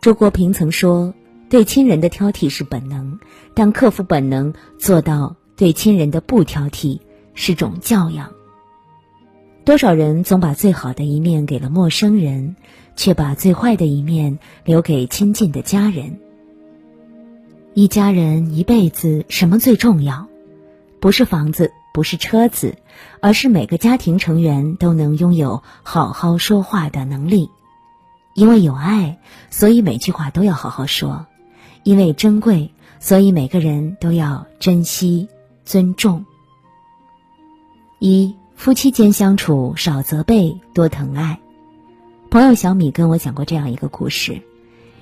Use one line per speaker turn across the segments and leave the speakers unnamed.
周国平曾说：“对亲人的挑剔是本能，但克服本能，做到对亲人的不挑剔，是种教养。”多少人总把最好的一面给了陌生人，却把最坏的一面留给亲近的家人。一家人一辈子，什么最重要？不是房子，不是车子，而是每个家庭成员都能拥有好好说话的能力。因为有爱，所以每句话都要好好说；因为珍贵，所以每个人都要珍惜、尊重。一。夫妻间相处，少责备，多疼爱。朋友小米跟我讲过这样一个故事：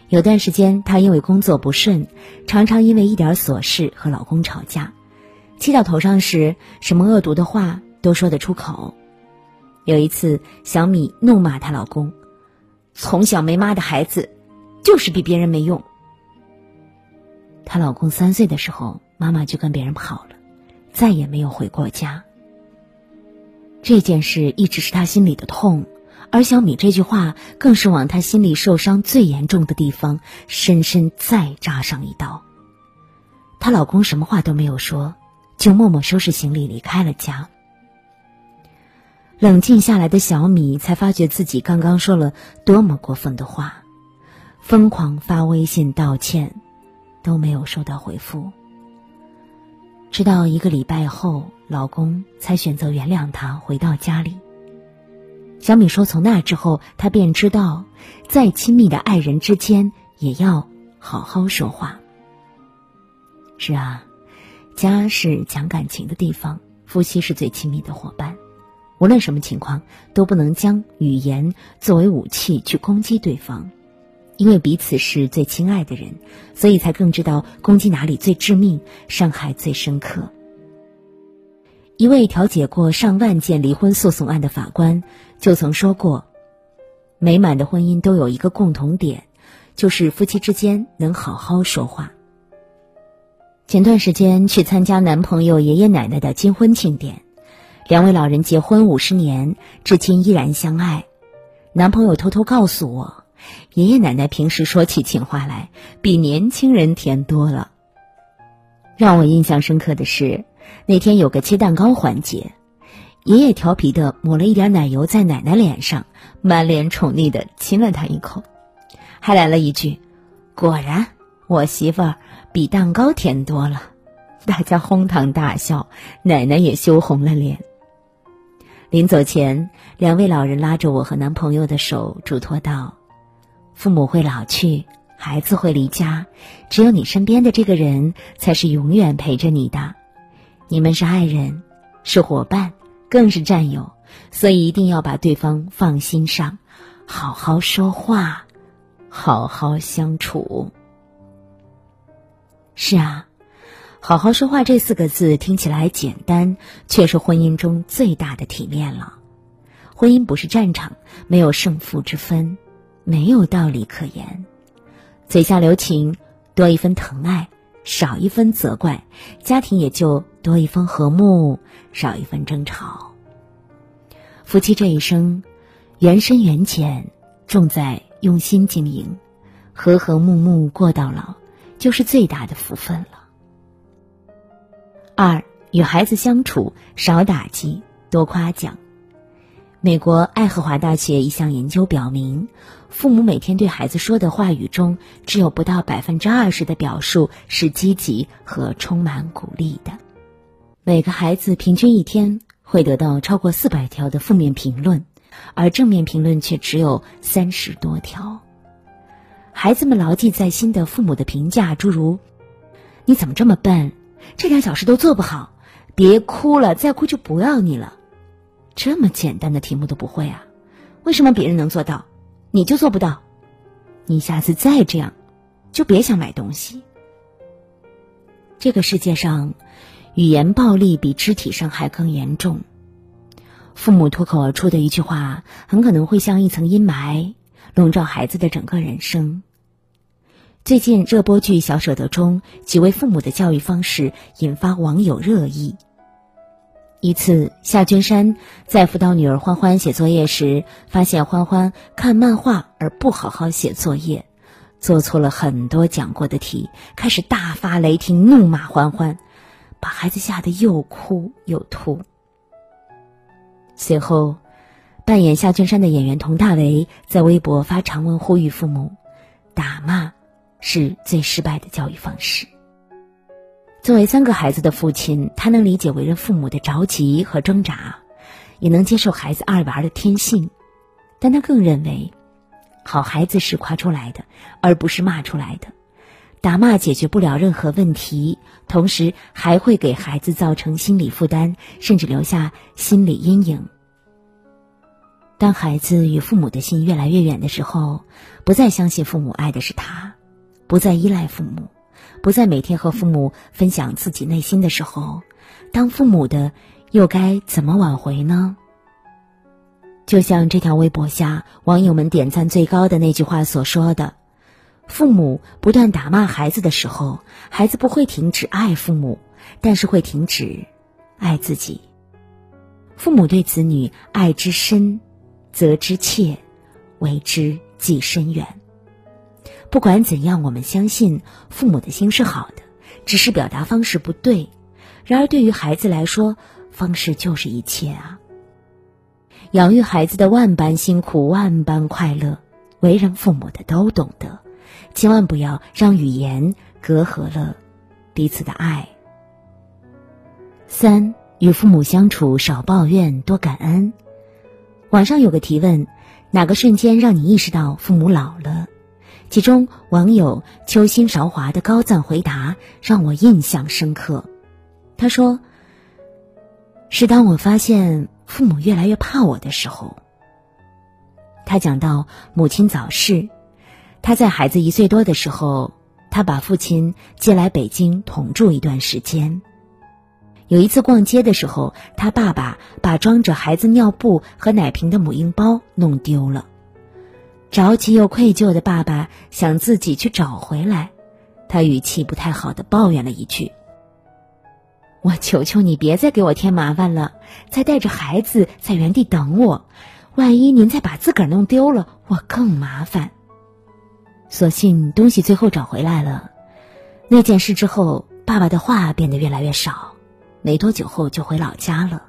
有段时间，她因为工作不顺，常常因为一点琐事和老公吵架，气到头上时，什么恶毒的话都说得出口。有一次，小米怒骂她老公：“从小没妈的孩子，就是比别人没用。”她老公三岁的时候，妈妈就跟别人跑了，再也没有回过家。这件事一直是她心里的痛，而小米这句话更是往她心里受伤最严重的地方深深再扎上一刀。她老公什么话都没有说，就默默收拾行李离开了家。冷静下来的小米才发觉自己刚刚说了多么过分的话，疯狂发微信道歉，都没有收到回复。直到一个礼拜后，老公才选择原谅她，回到家里。小米说：“从那之后，她便知道，再亲密的爱人之间也要好好说话。”是啊，家是讲感情的地方，夫妻是最亲密的伙伴。无论什么情况，都不能将语言作为武器去攻击对方。因为彼此是最亲爱的人，所以才更知道攻击哪里最致命，伤害最深刻。一位调解过上万件离婚诉讼案的法官就曾说过：“美满的婚姻都有一个共同点，就是夫妻之间能好好说话。”前段时间去参加男朋友爷爷奶奶的金婚庆典，两位老人结婚五十年，至今依然相爱。男朋友偷偷告诉我。爷爷奶奶平时说起情话来，比年轻人甜多了。让我印象深刻的是，那天有个切蛋糕环节，爷爷调皮的抹了一点奶油在奶奶脸上，满脸宠溺的亲了她一口，还来了一句：“果然，我媳妇儿比蛋糕甜多了。”大家哄堂大笑，奶奶也羞红了脸。临走前，两位老人拉着我和男朋友的手，嘱托道。父母会老去，孩子会离家，只有你身边的这个人才是永远陪着你的。你们是爱人，是伙伴，更是战友，所以一定要把对方放心上，好好说话，好好相处。是啊，好好说话这四个字听起来简单，却是婚姻中最大的体面了。婚姻不是战场，没有胜负之分。没有道理可言，嘴下留情，多一分疼爱，少一分责怪，家庭也就多一分和睦，少一分争吵。夫妻这一生，缘深缘浅，重在用心经营，和和睦睦过到老，就是最大的福分了。二，与孩子相处少打击，多夸奖。美国爱荷华大学一项研究表明，父母每天对孩子说的话语中，只有不到百分之二十的表述是积极和充满鼓励的。每个孩子平均一天会得到超过四百条的负面评论，而正面评论却只有三十多条。孩子们牢记在心的父母的评价，诸如“你怎么这么笨，这点小事都做不好，别哭了，再哭就不要你了。”这么简单的题目都不会啊？为什么别人能做到，你就做不到？你下次再这样，就别想买东西。这个世界上，语言暴力比肢体伤害更严重。父母脱口而出的一句话，很可能会像一层阴霾，笼罩孩子的整个人生。最近热播剧《小舍得》中，几位父母的教育方式引发网友热议。一次，夏君山在辅导女儿欢欢写作业时，发现欢欢看漫画而不好好写作业，做错了很多讲过的题，开始大发雷霆，怒骂欢欢，把孩子吓得又哭又吐。随后，扮演夏俊山的演员佟大为在微博发长文呼吁父母：打骂是最失败的教育方式。作为三个孩子的父亲，他能理解为人父母的着急和挣扎，也能接受孩子爱玩的天性，但他更认为。好孩子是夸出来的，而不是骂出来的。打骂解决不了任何问题，同时还会给孩子造成心理负担，甚至留下心理阴影。当孩子与父母的心越来越远的时候，不再相信父母爱的是他，不再依赖父母，不再每天和父母分享自己内心的时候，当父母的又该怎么挽回呢？就像这条微博下网友们点赞最高的那句话所说的：“父母不断打骂孩子的时候，孩子不会停止爱父母，但是会停止爱自己。父母对子女爱之深，责之切，为之计深远。不管怎样，我们相信父母的心是好的，只是表达方式不对。然而，对于孩子来说，方式就是一切啊。”养育孩子的万般辛苦，万般快乐，为人父母的都懂得，千万不要让语言隔阂了彼此的爱。三与父母相处少抱怨，多感恩。网上有个提问：哪个瞬间让你意识到父母老了？其中网友秋心韶华的高赞回答让我印象深刻。他说：“是当我发现。”父母越来越怕我的时候，他讲到母亲早逝，他在孩子一岁多的时候，他把父亲接来北京同住一段时间。有一次逛街的时候，他爸爸把装着孩子尿布和奶瓶的母婴包弄丢了，着急又愧疚的爸爸想自己去找回来，他语气不太好的抱怨了一句。我求求你别再给我添麻烦了，再带着孩子在原地等我，万一您再把自个儿弄丢了，我更麻烦。所幸东西最后找回来了。那件事之后，爸爸的话变得越来越少，没多久后就回老家了。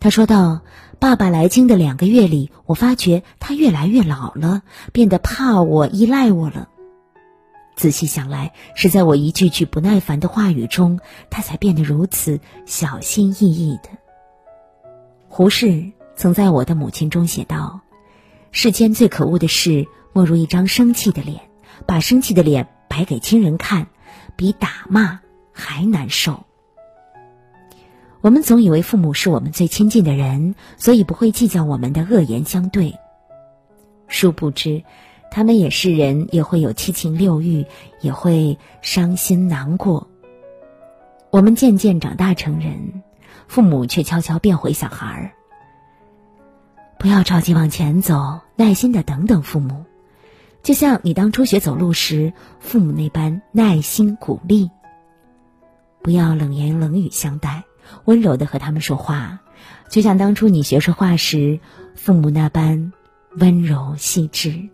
他说道：“爸爸来京的两个月里，我发觉他越来越老了，变得怕我、依赖我了。”仔细想来，是在我一句句不耐烦的话语中，他才变得如此小心翼翼的。胡适曾在《我的母亲》中写道：“世间最可恶的事，莫如一张生气的脸，把生气的脸摆给亲人看，比打骂还难受。”我们总以为父母是我们最亲近的人，所以不会计较我们的恶言相对，殊不知。他们也是人，也会有七情六欲，也会伤心难过。我们渐渐长大成人，父母却悄悄变回小孩儿。不要着急往前走，耐心的等等父母，就像你当初学走路时，父母那般耐心鼓励。不要冷言冷语相待，温柔的和他们说话，就像当初你学说话时，父母那般温柔细致。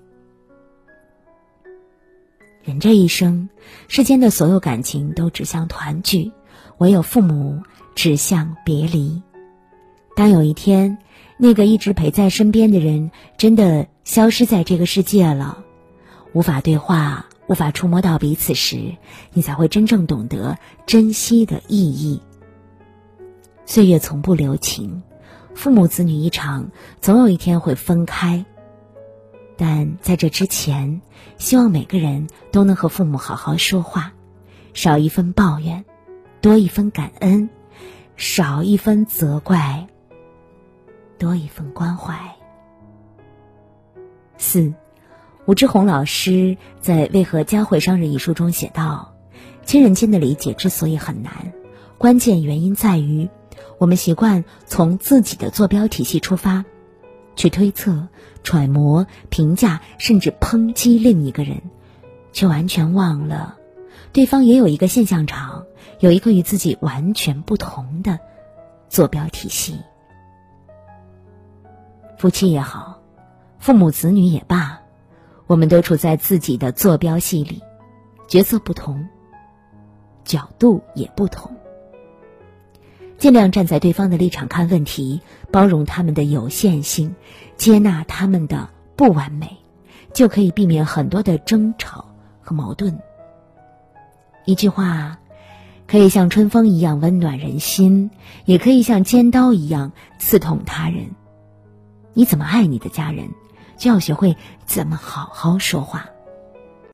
人这一生，世间的所有感情都指向团聚，唯有父母指向别离。当有一天，那个一直陪在身边的人真的消失在这个世界了，无法对话，无法触摸到彼此时，你才会真正懂得珍惜的意义。岁月从不留情，父母子女一场，总有一天会分开。但在这之前，希望每个人都能和父母好好说话，少一分抱怨，多一分感恩，少一分责怪，多一份关怀。四，吴志红老师在《为何家会伤人》一书中写道：“亲人间的理解之所以很难，关键原因在于，我们习惯从自己的坐标体系出发。”去推测、揣摩、评价，甚至抨击另一个人，却完全忘了，对方也有一个现象场，有一个与自己完全不同的坐标体系。夫妻也好，父母子女也罢，我们都处在自己的坐标系里，角色不同，角度也不同。尽量站在对方的立场看问题，包容他们的有限性，接纳他们的不完美，就可以避免很多的争吵和矛盾。一句话，可以像春风一样温暖人心，也可以像尖刀一样刺痛他人。你怎么爱你的家人，就要学会怎么好好说话。